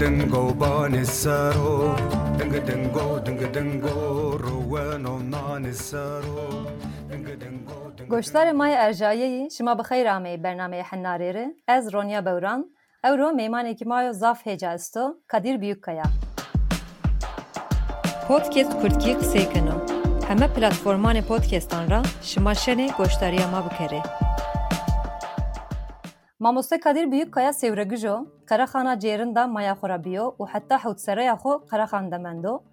dingo banisaro dinga dingo dinga dingo roweno nanisaro dinga dingo گۆشتارê Maya Erjayeyî şima bi xeyr amê bernameyê henarê re ez Ronya Bewran ew ro mêmanekî mayo zaf hêca esto Kadir Büyükkaya. Podcast Kurtkî qisêkino. Heme platformanê podcastan ra şima Mamoste Kadir Büyükkaya Sevragüjo, Karakhana Cerında Maya Khorabiyo u hatta Hudseraya Xo Karakhan Demendo,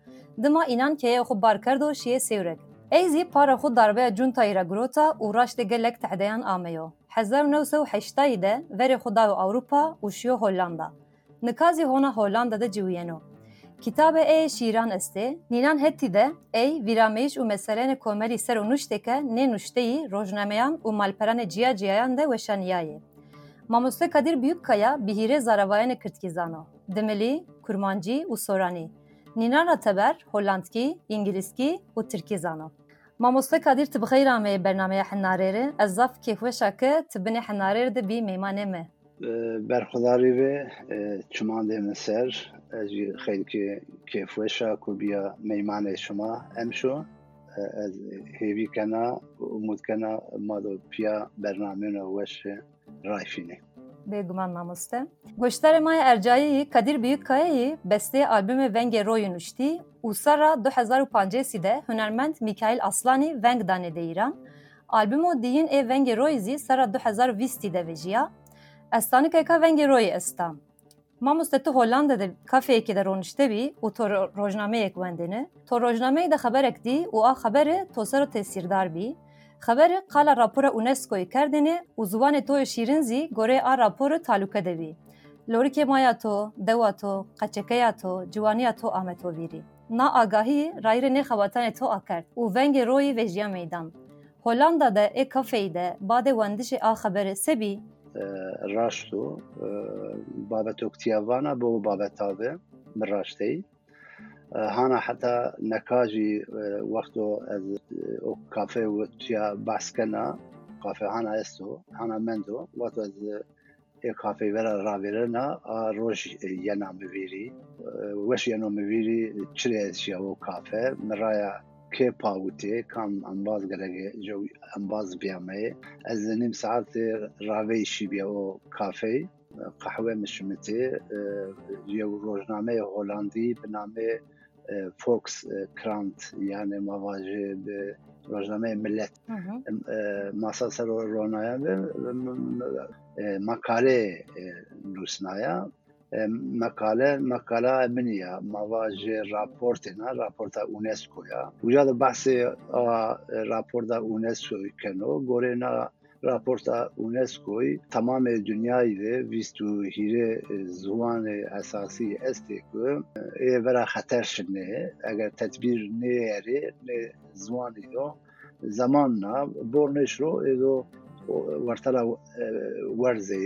Dima inan keye xo barkardo şiye Sevrag. Eyzi para xo darbe Junta ira grota u raşte gelek tehdeyan ameyo. Hezar nevse u heştayide veri xuda u Avrupa u şiyo Hollanda. Nikazi hona Hollanda'da civiyeno. Kitabe e şiran este, ninan hetti de ey virameyiş u meselene komeri ser u nuşteke ne nuşteyi rojnameyan u malperane ciya ciyayan de veşaniyayi. Mamoste Kadir Büyükkaya bihire zaravayane kırtkizano. Demeli, kurmancı, usorani. Ninara teber, Hollandki, İngilizki, u Türkizano. Mamoste Kadir tıbğey rameye bernameye hennarere, ez zaf kehveşakı tıbine hennarere de bi meymane me. Ee, berxudarî ve e, çuman demneser, ez jî xeylikê kêfweşa kurbiya meymanê şuma em şo, e, ez hêvîkena û umûdkena mado piya bernameyên weşê e. Rayfini. Begman namuste. Goştare maya ercayeyi Kadir Büyükkaya'yı beste albümü Venge royunuşti. Usara 2005'de hünermend Mikail Aslani Vengdane de İran. Albümü diyin e Venge royzi sara 2020'de vejiya. Estani kayka Venge royi estam. Mamuste tu Hollanda'da kafeye keder onuşte bi u to rojnameyek vendini. To rojnameyi de haberek di u a haberi tosarı tesirdar bi. Xeber qala rapora UNESCO-yê Kerdinê û ziwanê to yê şîrin zî gorê a raporu talûke devî. Lorikê maya to, dewa to, qeçekeya to, ciwaniya to ametovîrî. Na agahî rayrê nexewatanê to akert û vengê royî ve jiya meydan. Hollanda'da e kafeyde bade wendişi a xeberê sebî راش تو بابت اکتیاوانا بو بابت آبه من هانا حتى نكاجي وقتو از او كافي و تيا باسكنا كافي هانا استو هانا مندو. وقتو از او كافي ورا راويرنا روش ينا مبيري وش ينا مبيري چري او كافي مرايا كي باوتي كان انباز غرغي جو انباز بيامي از نيم ساعت راوي شي او كافي قهوه مشمتي يو روزنامه هولاندی به نامه E, Fox, e, Krant yani Mavacı, e, Rojname Millet hı hı. E, Masasa Rona'ya ve makale Lusna'ya e, makale makala emniya mavaje raportina raporta UNESCO'ya. Uca da bahsi a raporda UNESCO iken o gorena راپورتا اونسکوی تمام دنیای ده ویستو هیره زوان اساسی استی که ای برا خطر شنه اگر تدبیر نه یری نه زوانی دو زمان نا برنش رو ایدو ورتلا ورزه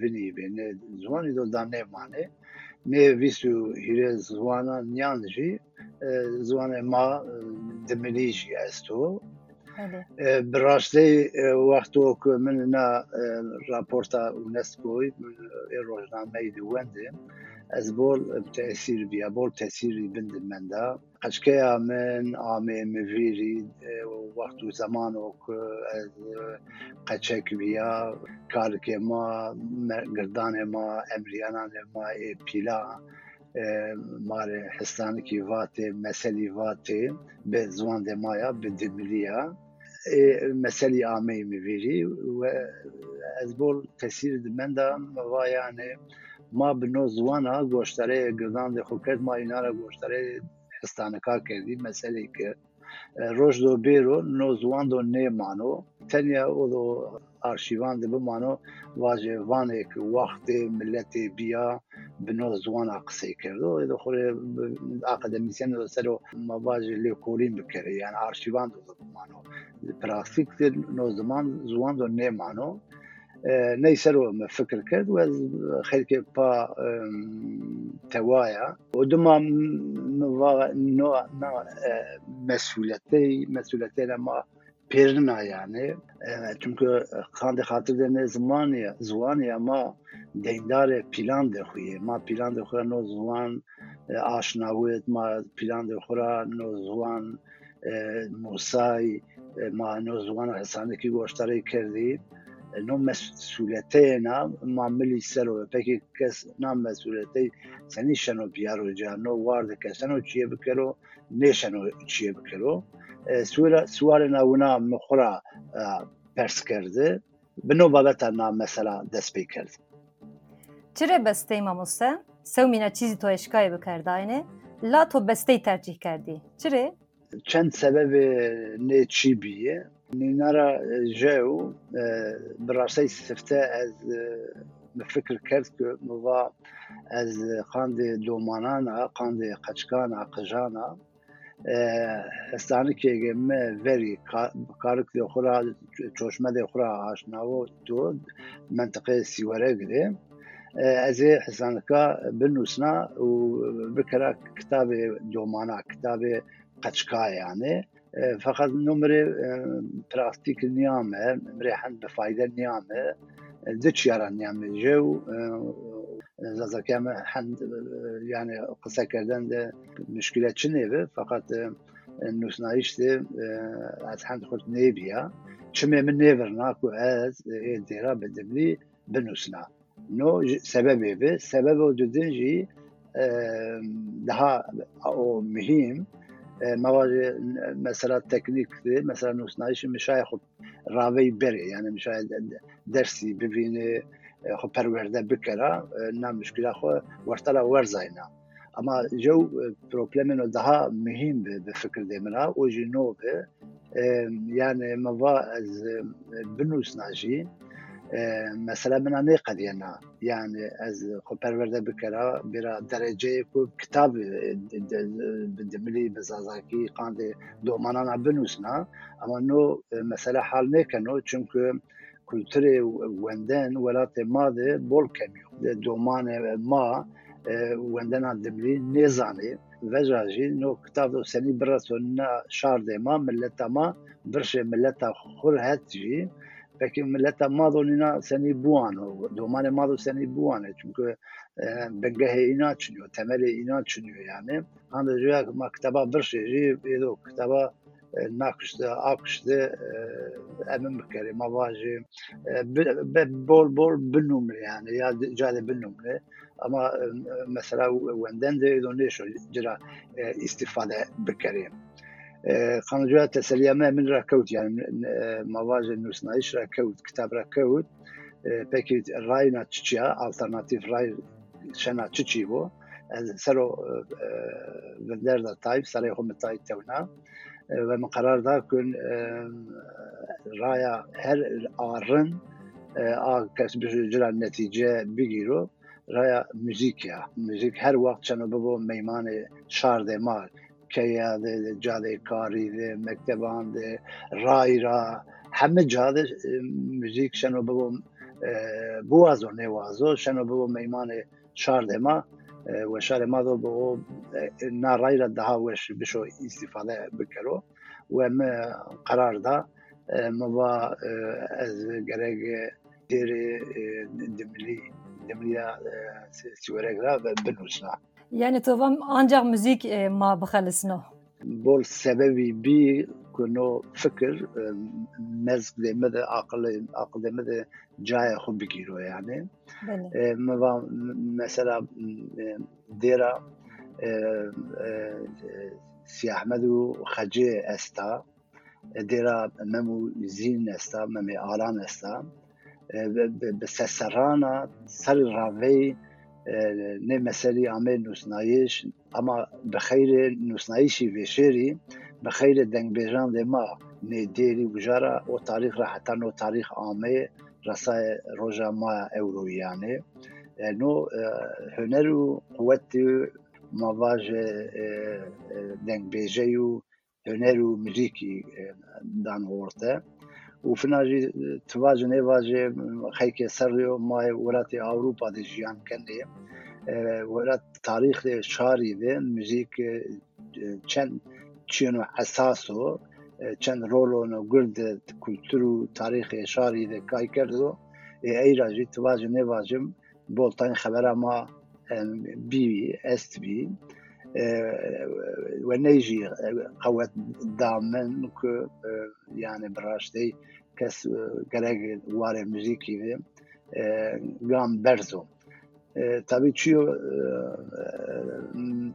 vini be ne zvani do da ne mane ne visu hire zwana nyanji zwana ma demiliş esto براسته وقتو که من نه راپورتا اونسکو روزنامه دوونده از بول تأثیر بیا بول تأثیری بند من دا. قشکه من آمه مفیری وقت و زمان و از قچک بیا کار که ما گردان ما امریانان پیلا مار حستان کی واته مسئله واته به زوان ده مایا به مسئله آمه میویری و از بول تاثیر من و یعنی ما بنو زوانا گوشتره گردان ده خو کرد ما اینا را گوشتره حستانکا کردی مسئله که روش دو بیرو نو زوان دو تنیا او arşîvan dibe mano vaje vanek waxtê milletê biya bi nav ziwana qisê kirdo êdî xwedê akademisyen ser mavaje lêkolîn bikere yani arşîvan mano پراستیک نو زمان زوان دو نه مانو نه سر فکر کرد و از خیلی که پا توایا و دما نو مسئولیتی مسئولیتی ما پێرنا یانێ چونکە خاندی خاطر دێنێ زمانە زوانی ئەما دەیندارێ پیلان دەخویە ما پیلان دەخورا نۆ زوان ئاشناوێت ما پیلان دەخورا نۆ زوان موسای ما نۆ زوان حسانێکی گۆشتەرەی کردی نۆ مەسوولەتەیەنا ماملی سەرەوە پێکی کەس نام مەسوولەتەی سەنی شەنۆ پیاڕۆجان نۆ واردە کەسەنەوە چیە بکەرەوە نێشەنەوە چیە بکەرەوە سوارە ناونا مخورا پرس کرده. بنو بابتا نام مثلا دست پی کرد. چرا بسته ماموسه؟ سومینا چیزی تو اشکای بکرداینه لا تو بسته ترجیح کردی. چرا؟ چند سبب نه چی بیه؟ نینارا جو براستی سفته از فکر کرد که موا از خاند دومانانا خاند قچکانا قجانا استانی که می very کارک خور خورا چشمه ده خراه آشنا و منطقه سیواره گده ازی حسانکا بنوسنا و بکرا کتابه دومانه کتابه قچکا یعنی فقط نمره ترافیکی نیامه مریحه به فایده نیامه ذچ یاران نیامه جو زازر كام يعني قصة مشكلة شنو فقط نوس نعيش ده از حند خود نيبيا. من نيفر ناكو از آه، ديرا بدبلي بنوسنا. نو سبب سبب أو جي آه، أو مهم آه، مواد مثلا تكنيك دي مثلا نوس مشايخ راوي بري. يعني مشايخ درسي ببيني خو پرورده بکره نه مشکل خو ورتلا ورزاینا اما جو پروبلم نو daha مهم به فکر دی منا او جنو به yani موا از بنوس ناجی مثلا من نه. قدینا yani از خو پرورده بکره برا درجه کو کتاب بدملی بزازاکی قاند دومانانا بنوسنا اما نو مثلا حال نه کنو çünkü wendên welatê ma de bol kemiyo domanê ma wendena dibrî nêzanê veja jî no kitab senî biraso na şardê ma milleta ma birşê milleta xur het jî pekî milleta ma do nîna senî buwan domanê ma do senî buwan e çünkü bengehê îna çiniyo temelê îna çiniyo yani handa jûya ma kitaba birşê jî نقشda, akşda, emim kere, mavaji, بول bol binnumli yani, ya cale binnumli. Ama mesela wenden de donation cira istifade bikerim. قنجوها تسلية ما من راكوت يعني مواجه آه، نوسنايش راكوت؟ كتاب راكوت. آه، بكي راينا تشيا الترناتيف راي شنا تشيبو آه، سرو فندر دا تايب سرو هم تايب تونا. و من قرار دا کن رایا هر آرن آ کس بجرا نتیجه بگیرو رایا موزیک یا موزیک هر وقت چنو ببو میمان شارده مال کیا ده جاده کاری ده مکتبان ده رای را همه جاده موزیک شنو ببو بوازو نوازو شنو ببو میمان شارده ما وشار ماذا بو ناراي لدها وش بشو استفادة بكرو وما قرار دا با از گرگ دير دملي دملي سوراك را بنوسنا يعني توفم آنجا موزيك ما بخلصنا بول سببي بي كنو فكر مزق بده مدى عقل عقل بده مدى جاي خود بگیره يعني. آه، مثلا ديرا آه، سي احمد و خجه أستا. ديرا ممو زين أستا ممي آران أستا. آه، بسسرانا سر راوي نمسالي عمل نوسنایش أما بخير نوسنایشی بشيري به خیر دنگ ده ما نه دیری بجارا و تاریخ را حتی نو تاریخ عامه رسای روژا ما اورویانه نو هنر و قوت مواج دنگ بیجه و هنر و موزیکی دان و فناجی تواج نواج خیک سریو مای ولات اوروپا دی جیان کنده ولات تاریخ شاری و موزیک چند چینو اساسو چند رولون و گرد کلتور و تاریخ شاری ده کای کردو ای راجی تو واجه نه واجم بولتان خبر ما بی است بی و نیجی قوت دامن که یعنی براشتی کس گرگ واره موزیکی به گام برزو tabii çiyo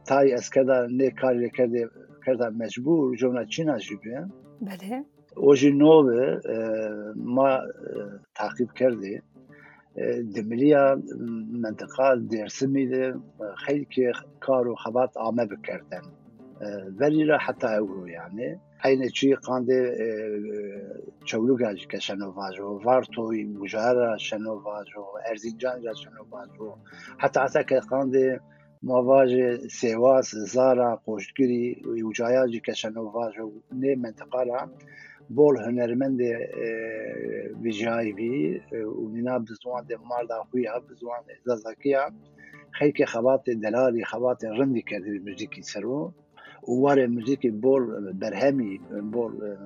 tay eskeda ne karı کرده کرده مجبور جونا چینا جیبه بله. او جی نوه ما تعقیب کرده دملیا منطقه درسمی ده خیلی که کار و خبات آمه بکردن. ولی را حتی اورو یعنی. عین چی قانده چولوگا که شنو واجو وارتوی مجهر ارزینجان را شنو واجو حتی حتی که قانده مواج سیواس زارا قوشتگیری و جایا جی که شنو واجو نه منطقه را بول هنرمند ویجایی بی و نینا بزوان ده ماردا خویا بزوان زازاکیا خیلی خبات دلالی خبات رندی کرده موزیکی سرو واره موزیکی بول برهمی بول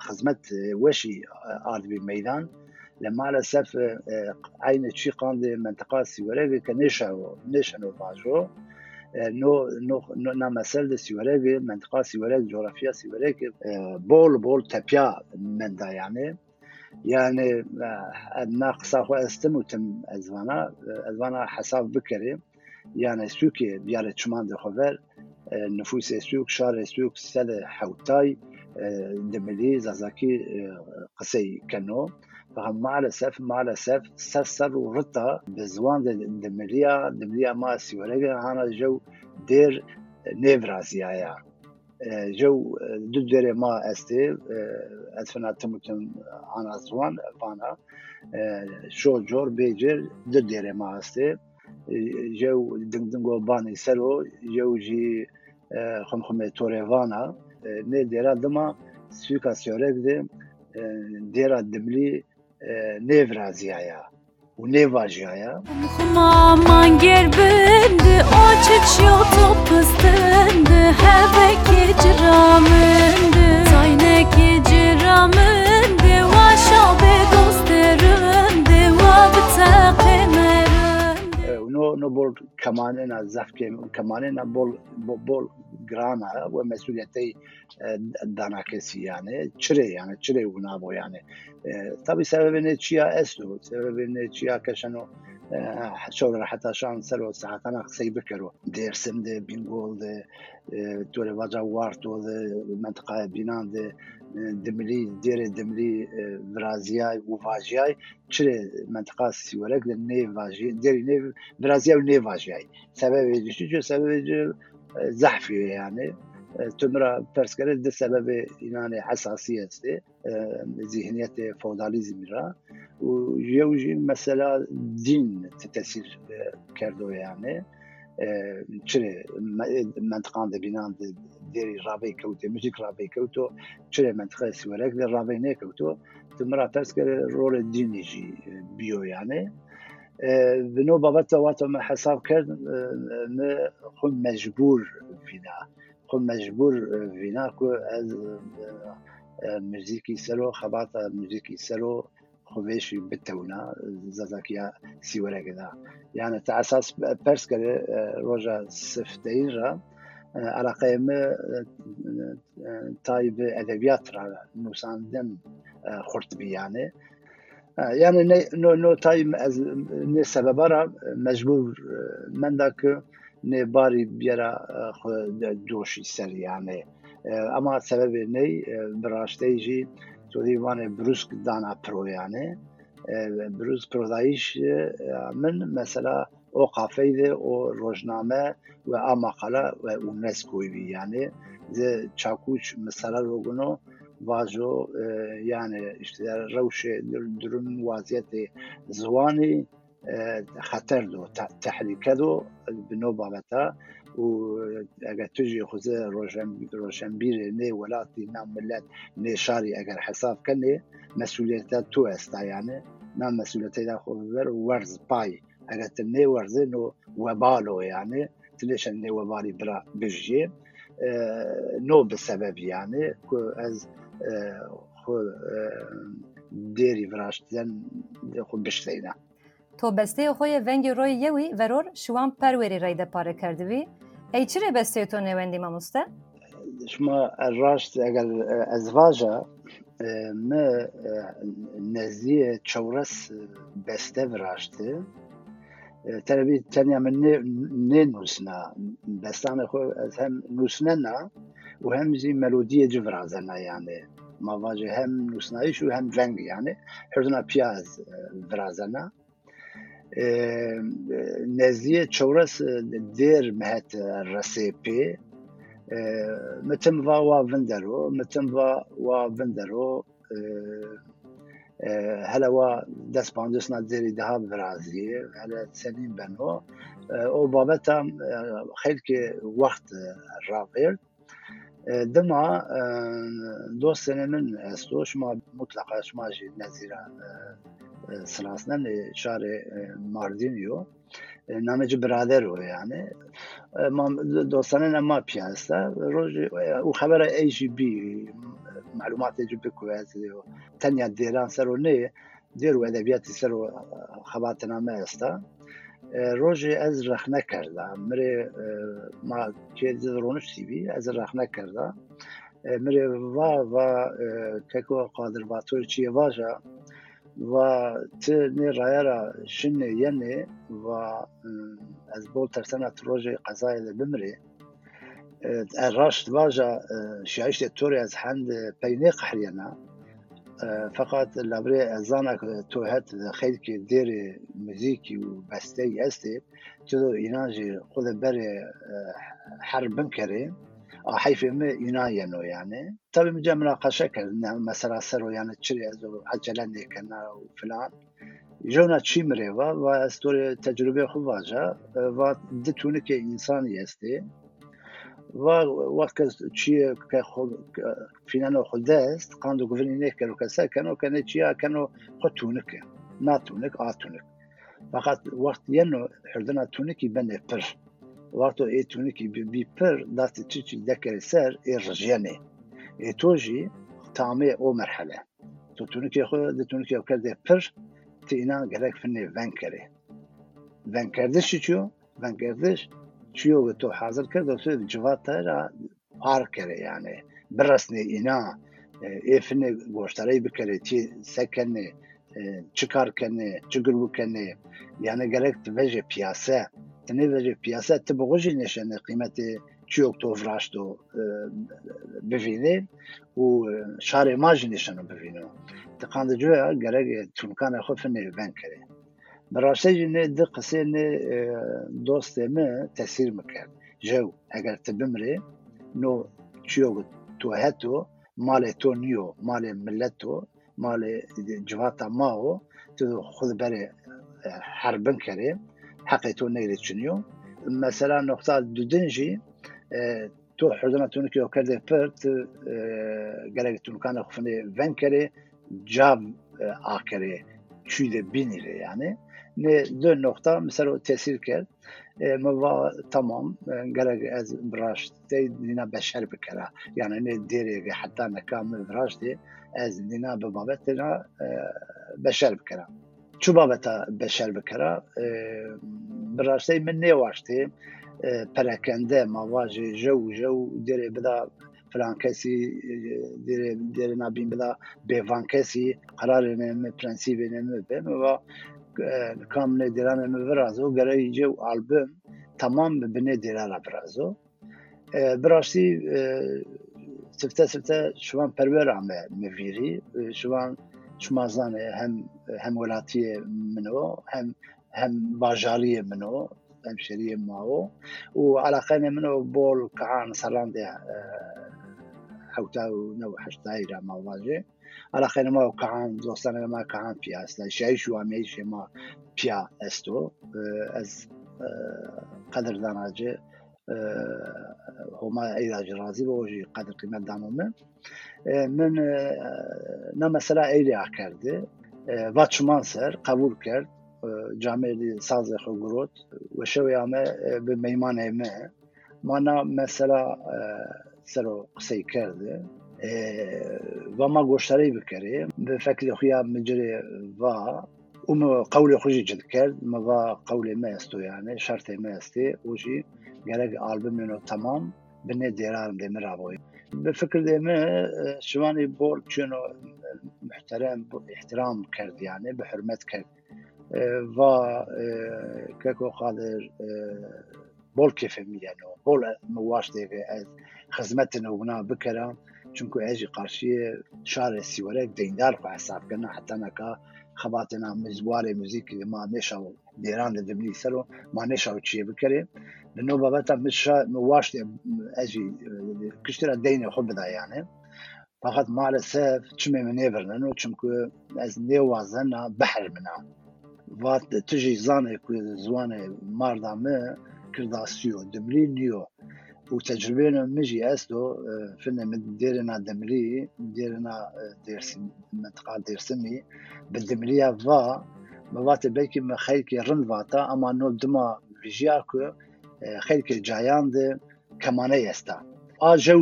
خدمت وشي ارض ميدان لما على سف عين تشي قاند منطقة سيوريغ كنيشا نيشا نو باجو نو نو نو مثل سيوريغ منطقة سيوريغ جغرافيا سيوريغ بول بول تبيا من دا يعني يعني ناقصه هو أستم وتم أزوانا أزوانا حساب بكري. يعني سوكي بيارة شمان دي خبر نفوس سوق شار سوق سل حوتاي دملي زازاكي قسي كانو فهم مالسف مالسف سسر ورطة بزوان دمليا دمليا ما سيوريغا هانا جو دير نيفرازيايا جو دو دير ما استي ادفنا تمتم انا زوان فانا شو جور بيجر دو دير ما استي جو دنگدنگو بانی سرو جو جی خمخمه توریوانا نه دیرا دما سوکا سیورک ده دیرا ee, nevraziyaya, u nevvajiyaya. Muhmaman gerbindi, o çiçi otopıstindi, heve gecramindi, zayne gecramindi, vaşa be dosterindi, va biteqimerindi. Ee, no, bol kamanena zafke, kamanena bol, bol, گرانا و مسئولیتی دانا کسی یعنی چره یعنی چره و نابو یعنی tabi sebebi ne çiya estu sebebi ne çiya keşano شغل حتى شان سلو ساعتنا قصي بكرو ديرسم دي بينغول دي دولي واجا وارتو دي منطقة بينان دي دملي ديري دملي برازياي وفاجياي تشري منطقة سيورك دي ني فاجي ديري ني برازياي وني فاجياي سبب يجي سبب زحفي يعني. تمرا بيرسكاليز ده سبب يعني حساسية سي ذهنية فوداليزم را. ويوجي مثلا دين تتأثير كردو يعني. چرا منطقة ده بینان ديري رابي كوتو کوته رابي كوتو کوتو چرا منطقة سوالك ده رابي نکوتو تمرا بيرسكاليز رول الدين يجي بيو يعني. ذنوب بطة ما حساب كرن خم مجبور فينا. خم مجبور فينا كو از مزيكي سلو خباطة مزيكي سلو خوش بتونا سي ولا كذا يعني تاع أساس تعساس بيرسكل رجا سفتيجا على قيمة طيب أدبيات نوسان دم خرطبي يعني. بی یعنی ne no no time az ne sebebara mecbur men da ki ne bari biyara doşi ser yani ama sebebi ne براşteyji تودي وانه بروسك دانا برو يعني بروز برودايش من مثلا او قافيده او روجنامه و امقاله و اونسکو بي يعني زي چاكوش مثلا روگنو vazo يعني işte rauşe durum vaziyeti zvani خطر دو تحریک دو بنو بابتا. و اگر تجی خود روشن بیر نه ولاتی نه ملت نه شاری اگر حساب کنه مسئولیت تو است یعنی نه مسئولیت دا خود بر ورز پای. اگر تن نه ورز نو وبالو یعنی تلیشن نه وبالی برا بجی. آه، نو به سبب یعنی که از خو دیری وراشتن خو بشتینا تو بسته خوی ونگ روی یوی ورور شوان پروری رایده پاره کردوی ای چی بسته تو نوندی ماموسته؟ شما راست اگر ازواجا me neziyê çewres beste virashte telebî tenya min nê nûsina bestanê xwe ez hem nûsnena وهم زي ملودية جفرة زنا يعني مافاجي هم نصنعيش وهم فنج يعني حرزنا بياز آه، برازنا آه، نزية نازية دير مهات الرسيبي آه، متم فا وا فندرو متم فا وا فندرو هلا وا داس باندوس ناديري دها برازي هلا سنين بنو. أو بابتا خيلك وقت رابيرت غیر دما دوست من استو شما مطلقا شما جی نزیره سلاسنن شهر ماردینیو نامج برادر رو یعنی ما دوستانه نما پیاسته روز او خبر ای جی بی معلومات جو بکویت تنیا دیران سر و نه دیر و ادبیاتی سر و خبات نامه است روز از رخ نکردم. مره ما که رونش تیوی از رخ نکردم. مره و و که قادر باتور چیه واجه و تی نی رایرا شنه ینه و از بول ترسنه روژ قضای بمری. راشت واجا شیعشت توری از هند پینه قحرینا فقط لبره زانک تو هت خیلی که دیر موزیکی و بسته هستی تو اینا جی خود بره آه، حرب کرده آه، حيف يناينو يعني طب جا مناقشة كنا مثلا سرو يعني تشري عجلة كنا فلان. جونا تشيمري و استوري تجربة خواجة آه، و دتونه دتونك إنسان يستي وەکە چیە فینانەوە خو دەست قاند و گوڤنی نێککە و کەسە کەنەوە کە نەچیاکەن و خۆتونکە ناتونک ئاتونک فقط وەخت یەن هەردنا تونێکی بەندێ پر واتۆ ئێ تونێکی ببی پر داستی چیچی دەکەی سەر ئێ ڕژێنێ ئێ تۆژی تامێ ئۆ مەرحەلە تو تونێکی خۆ دەتونکی ئەو کردێ پر تینا گەلک فنێ ڤەنکەرێ ڤەنکردشی چۆ ڤەنکردش کردش چی چیو؟ ون کردش چیو تو حاضر کرده و تو جوات تا را پار کره یعنی برسنه اینا ای فنه گوشتاری بکره تی سکنه چیکار کنه چگل بکنه یعنی گرک وجه پیاسه تنێ پیاسە te bi xۆژی nêşene qîmetê çiyok to vraşto bivînê û şarê ma jî nêşeno bivîno Tiqandicoya gerek tunkanê xwe finê ven kerê بەڕاستەیێ د قسێنێ دۆستێمە تەسیر مکرد ژەو ئەگەر تە بمرێ نۆ چیۆگوت تۆ هەتۆ مالێ تۆ نیۆ مالێ ملەت تۆ مالێ جواتە ماوە تۆ خود بەرێ هەربن کرێ حقی تۆ نەیرێ چنیۆ مەسەلا نقطتا دودنجی تۆ حزمەتونکی کردێ پرت گەلێک تونکانە خوفنێ ڤەن کرێ جاب ئاکرێ چیده بینیره yani ne dön nokta mesela tesir کرد ما tamam gerek ez braşte nina beşer bikera yani ne deri hatta ne kamil braşte ez nina be babetena beşer bikera çu babeta beşer bikera براستی من نێواشتێ پەرەکەندە ماواژێ ژە و ژە و دێرێ بدا فلان کەسی دێرە نبین بدا بێڤان کەسی قرارێنێ پرەنسیبێنێ بێمەوە کامنێ دیرانێ برازۆ گەرەی جێ و ئالبم تمام بنێ دیرارە برازۆ براشتی سفتە سفتە شوان پەروێرامە مڤیری شوان شمازانێ هەم هەم وڵاتیە منەوە هەم هم باجاریە منۆ hem şeriye mao û alaqene min o bol kaan salan de hewta û new heştayî re mavajê alaqene ma kaan dostane ma kaan piya est şeî û amêşê ma piya est o ez qedirdanace homa eyracı razî ve o jî qedir qîmet dano min min ne mesela eyriya kerdi va çiman ser qebûl kerd جامعه ساز خو گروت و شو یامه به میمان ما مانا مثلا سر قصي کرده. و ما گوشتری بکره به فکر خویا و ام قول خوشی جد کرد. ما و قول ما استو يعني شرط ما استی وشي گرگ آلبوم منو تمام بنه دیران دی مرابوی به فکر دی ما شوانی بول چونو محترم احترام کرد يعني به حرمت کرد. و كاكو قادر بول كيفم يعني بول مواش ديك خزمەتن و بنا بکەرە چونکو ئەژی قاشیە شارێ سیوەرێک دەیندار خو حسابکەن حتەنەکە خەباتنا مزوارێ موزیکی ما نێشا و دێران لە دبلی سەر و ما نێشا و چیە بکەێ لەنەوە بابەتە واشتێ ئەژی کشترە دەینێ خۆ بدایانێ. فقط maalesef çimê min nêvirnin û çimku ez nêwazen na beher min Vat tijî zanê ku ziwanê marda me kirda siyo dimlî niyo و تجربه نمیجی است دو فن مد دیرنا دمری درس منطقه درسمی به دمری وا مواته بلکی ما خیر رن واتا اما نو دما ویجیا کو خیر کی جایان ده کمانه یستا ا جو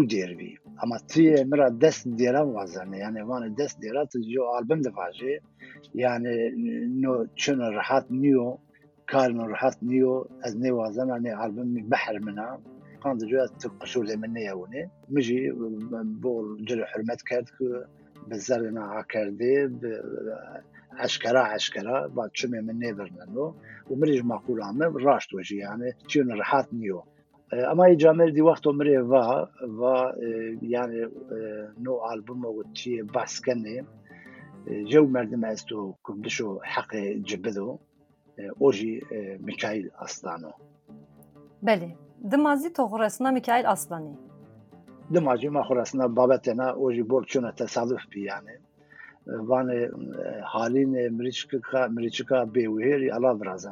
اما تری مرا دست دیرا وازنه یعنی وان دست دیرا تو جو آلبوم ده واجی یعنی نو چون راحت نیو کار نو راحت نیو از نیو وازنه نه آلبوم بحر قاند جات تقشو لمنية وني مجي بول جلو حرمت كرد بزرنا عكردي عشكرا عشكرا بعد شو من نيبر لانه ومريج معقول عمي راشت وجي يعني تشون رحات نيو اما يجامل دي وقت عمري فا فا يعني نو البوم وتشي بحث كني جو مردم استو كبدشو حق جبدو. اوجي ميكايل اصلانو بله. دمازی تو خورس میکایل اصلانی. دمازی ما خورس نه بابت نه اوجی بور چون تصادف یعنی. وان حالی نمیریشکا میریشکا بیوهیری علاوه بله. بر از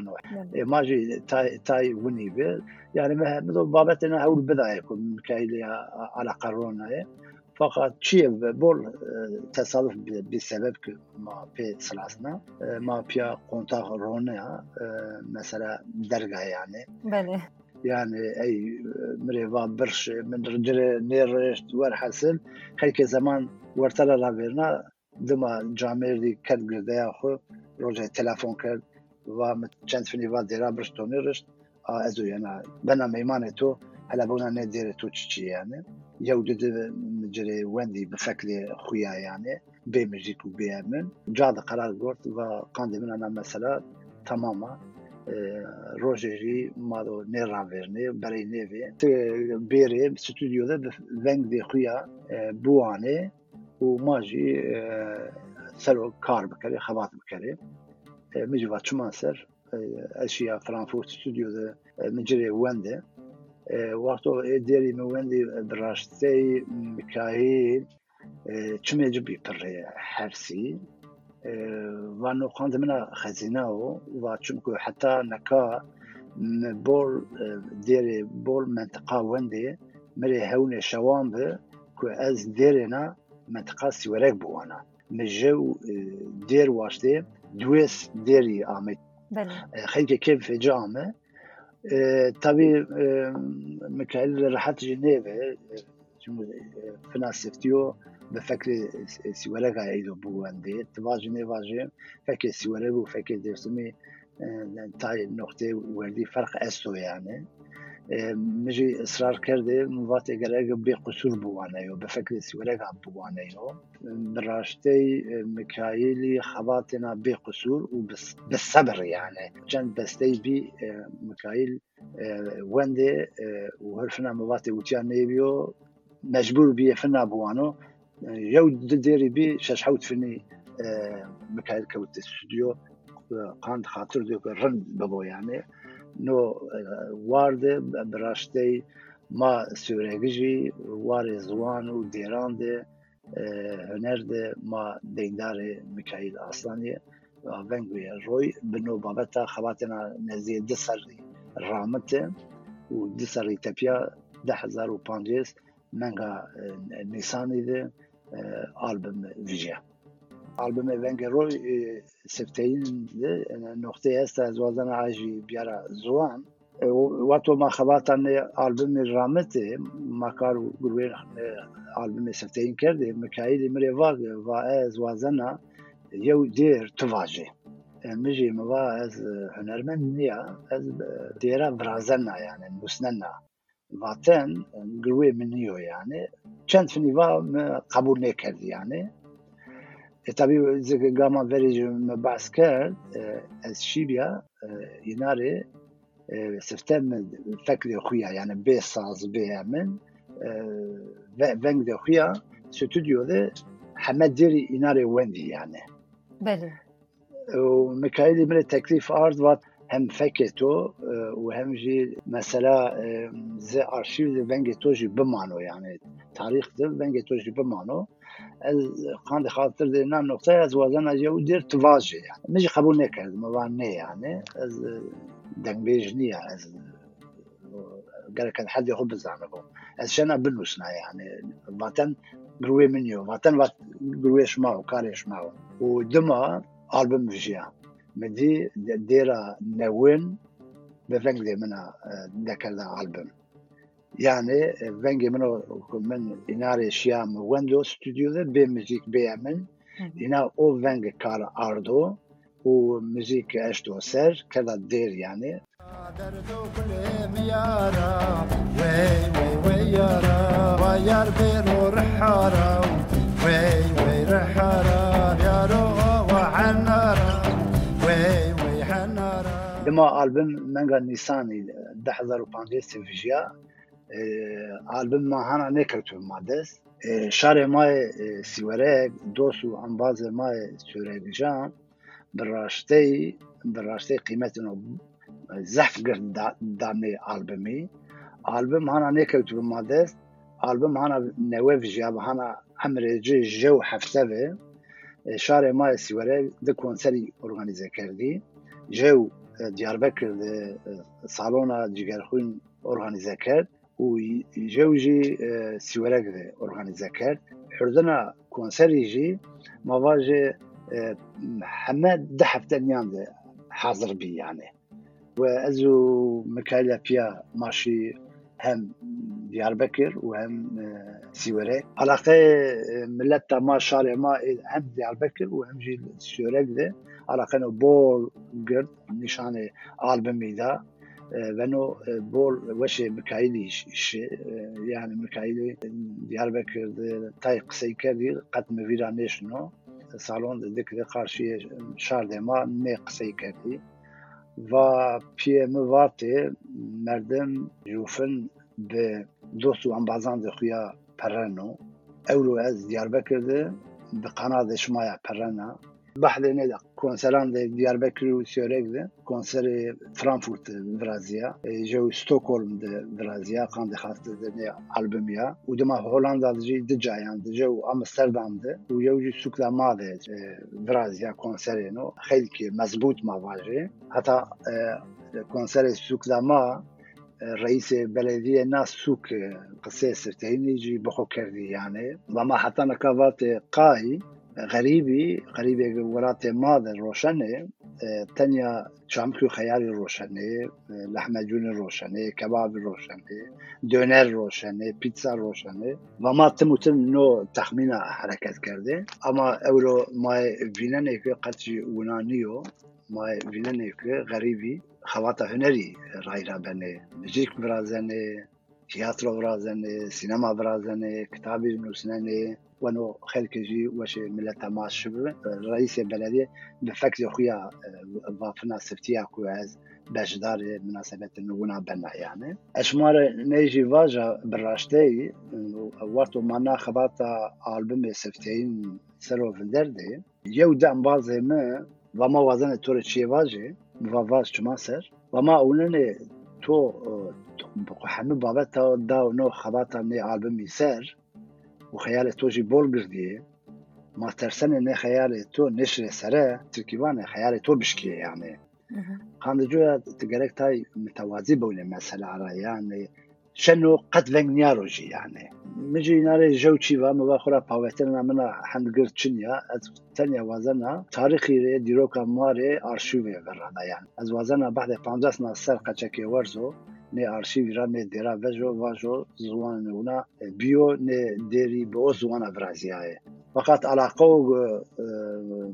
ماجی تای تای ونی بود یعنی به هم دو بابت این اول بدای کن که ایلیا علا قرونه. فقط چیه بول تصادف بی سبب که ما پی سلاس ما پیا کنترل رونه مثلا درگاه یعنی. بله. يعني أي مريفا برش من رجل نير ور حسن هلك زمان ورتلا لابيرنا دما جامير دي كان قردايا خو روجة تلفون كرد و چند فنی و دیرا برش تو نرشت ازو ينا بنا ميمان تو هلا بونا ندير تو تشي يعني. يو جد مجري وندي بفكلي خويا يعني بمجيك وبيامن جاد قرار قلت وقاندي من أنا مسألة تماما. روجری مالو نیران ورنی برای نیوی تو بیری ستودیو ده بفنگ دی خویا بوانی و ماجی سلو کار بکری خبات بکره مجوه چمان سر اشیا فرانفورت ستودیو ده مجره وانده وقت او دیری مواندی براشتی مکایی چمیجو بی پر حرسی وانو ونقان ضمن خزينه وشنكو حتى نكا بول ديري بول منطقة وندي مري هون بي كو از ديرينا منطقة سيوريك بوانا مجو دير واشتي دويس ديري آمي خلك كيف في جامعة طبي مكايل راحت جنيف فينا سيفتيو بفكر سوالك عيدو بواندي تباجني باجين فكر سوالك وفكر درسمي آه، تاي نقطة والدي فرق أسو يعني. مجي إصرار كردي مضاتي قرق بقصور بوانيو بفكر سوالك عب بوانيو براشتي آه، مكايلي خباطنا بقصور وبالصبر يعني. جان بستي بي آه، مكايل وندي وهرفنا مواتي وتيان نيبيو مجبور بيفنا بوانو جاو الجزائري شاش حاوت فني مكايل كوت استوديو قاند خاطر دو رند بابو يعني. نو وارد براشتي ما سوريجي وار زوان و ديران دي هنر دي ما ديندار مكايل اصلاني بنگوی روی بنو بابتا خواتنا نزی دسری رامته و دسری تپیا ده هزار و پانجیس منگا نیسانی ده. آلبوم ویژه Roy e, Sefteyin de nokta est az wazana aji biara Zuan واتو ما خباتان آلبوم رامته ما کارو گروه آلبوم سفتین کرده مکایل مری واگ و از وازنا یو دیر تواجه مجي موا از هنرمند نيا از ديرا برازنا يعني بعتان نقرويه من هيو يعني كانت في نظام قبولنا كرد يعني طبيب زك قام فيريج مبعث كرد الشيبيا يناري سفتم فكلي خويا يعني بي ساز بي امن فانك دي خويا ستوديو ذا حماد ديري يناري ويندي يعني بلى وميكايلي من التكليف ارض هم فكتو وهم جي مثلا زي أرشيف دي فنجتو جي بمانو يعني تاريخ دي فنجتو جي بمانو قاند خاطر دي نام نقطة از وزن جو دير تواجه يعني مجي قبول نكرد مواني يعني از دنگ بيجنية از قال كان حد يخب الزعنبو از شنا بنوسنا يعني وطن قروي منيو وطن قروي شماو كاري شماو ودما ألبوم فيجيا مدي ديرا نوين بفنجلي منا ذكر ألبوم يعني فنجي منو من إناري شيام ويندو ستوديو ذا بي مزيك بي من إنا أو فنج كار أردو ومزيك أشتو سر كذا دير يعني دردو كل ميارا وي وي وي يارا ويار بيرو رحارا وي اما البوم منگا نیسانی ده هزار و پانزده البوم ما هانا نکرتو مادس شهر ما سیوره دوست و انباز ما سوره بیجان براشته براشته قیمت نو زحف گرد دانه آلبومی آلبوم هانا نکرتو مادس آلبوم هانا نویف جیاب هانا امرجی جو حفته شهر ما سیوره ده کنسری ارگانیزه کردی جو دياربكر ده صالونا جيگرخوين أورغانيزه كرد و جو جي سيورك ده أورغانيزه كرد حردنا كونسري جي مواجه همه ده حفتة نيان ده حاضر بي يعني وازو مكايلا بيا ماشي هم دياربكر وهم سيوري علاقة ملتا ما شارع ما هم دياربكر وهم جي سيورك ده علاقة بول قرد نشان ألبومي ده ونو بول وشي مكايلي يعني مكايلي دياربكر تاي قسي كردي قد مفيرا نيشنو سالون ديك قارشي شار ما نه قسي كردي و پیه وارته مردم جوفن به دوست و انبازان خویا پرنو اولو از دیاربکر ده به قناه شمایا پرنا بعد نه کنسران ده دیاربکر و سیورک ده کنسر فرانکفورت برازیا جو استکهلم ده برازیا قاند خاصه ده نه البومیا و دما هولندا ده جی ده جایان ده جو امستردام ده و جو جی سوکلا ما ده برازیا کنسر نو خیلی که مضبوط ما واجه حتی کنسر سوکلا ما رئيس بلدية ناس قاي غريبي غريبي ولات ماذا روشنة تانية شامكو خياري روشنة لحمة جون روشنة كباب روشنة دونر روشنة بيتزا روشنة وما تموتن نو تخمين حركات کرده. اما اولو ما فينانه که قطعی ونانيو ما فينانه که غريبي خواتا هنری. رای را بنه موزیک برازنه تیاترو برازنه سینما برازنه کتابی نوسننه. وانو خلك جي واش ملا تماس شبر رئيس البلديه بفكت خويا ضافنا سفتيا كواز باش دار مناسبة نونا بنا يعني. اشمار نيجي فاجا براشتي وارتو مانا خباتا البوم سفتين سرو في الدردي يودا مبازي ما وما وزن تور تشيفاجي مفافاج تماسر وما اونني تو همه بابت دا نو خباتا ني البوم سر. وخيال تو جي بول قردية ما ترسن نه خيال تو نشر سره تركيبان خيال تو بشكيه يعني قاند جويا تقريك تاي متوازي بولي مثلا على يعني شنو قد فنجنياروجي يعني مجي ناري جو چیوا موا خورا پاوترنا منا چنیا از تنیا وزنا تاریخی ری دیروکا ماره آرشیوی گرانا یعنی از وزنا بعد 50 سنه سر قچکی ورزو ne arşiv ra ne dera vejo vajo zwan una biyo ne deri bo zwana vraziyaye fakat alaka و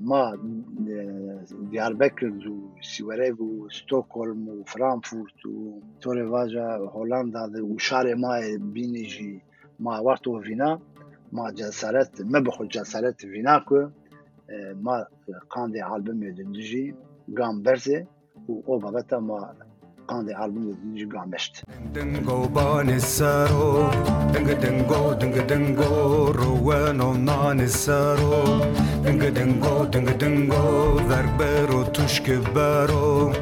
ما Diyarbakır و Siverev و Stockholm و Frankfurt و Torrevaja Hollanda و şarê ma bînî ما وقت وفينا ما جلسات ما بخل جلسات فيناكو ما قاندي البوم يدنجي قام برزي و او بابتا ما قاندي البوم يدنجي قام بشت دنجو باني سارو دنج دنجو دنج دنجو روانو ناني سارو دنج دنجو دنج دنجو ضربرو تشكبرو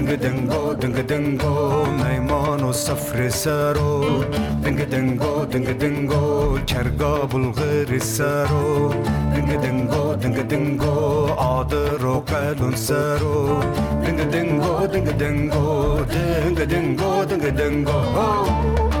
dinga dingo dinga dingo may mono safre saro dinga dingo dinga dingo charga bulghir saro dinga dingo dinga dingo adro qalun saro dinga dingo dinga dingo dinga dingo dinga dingo oh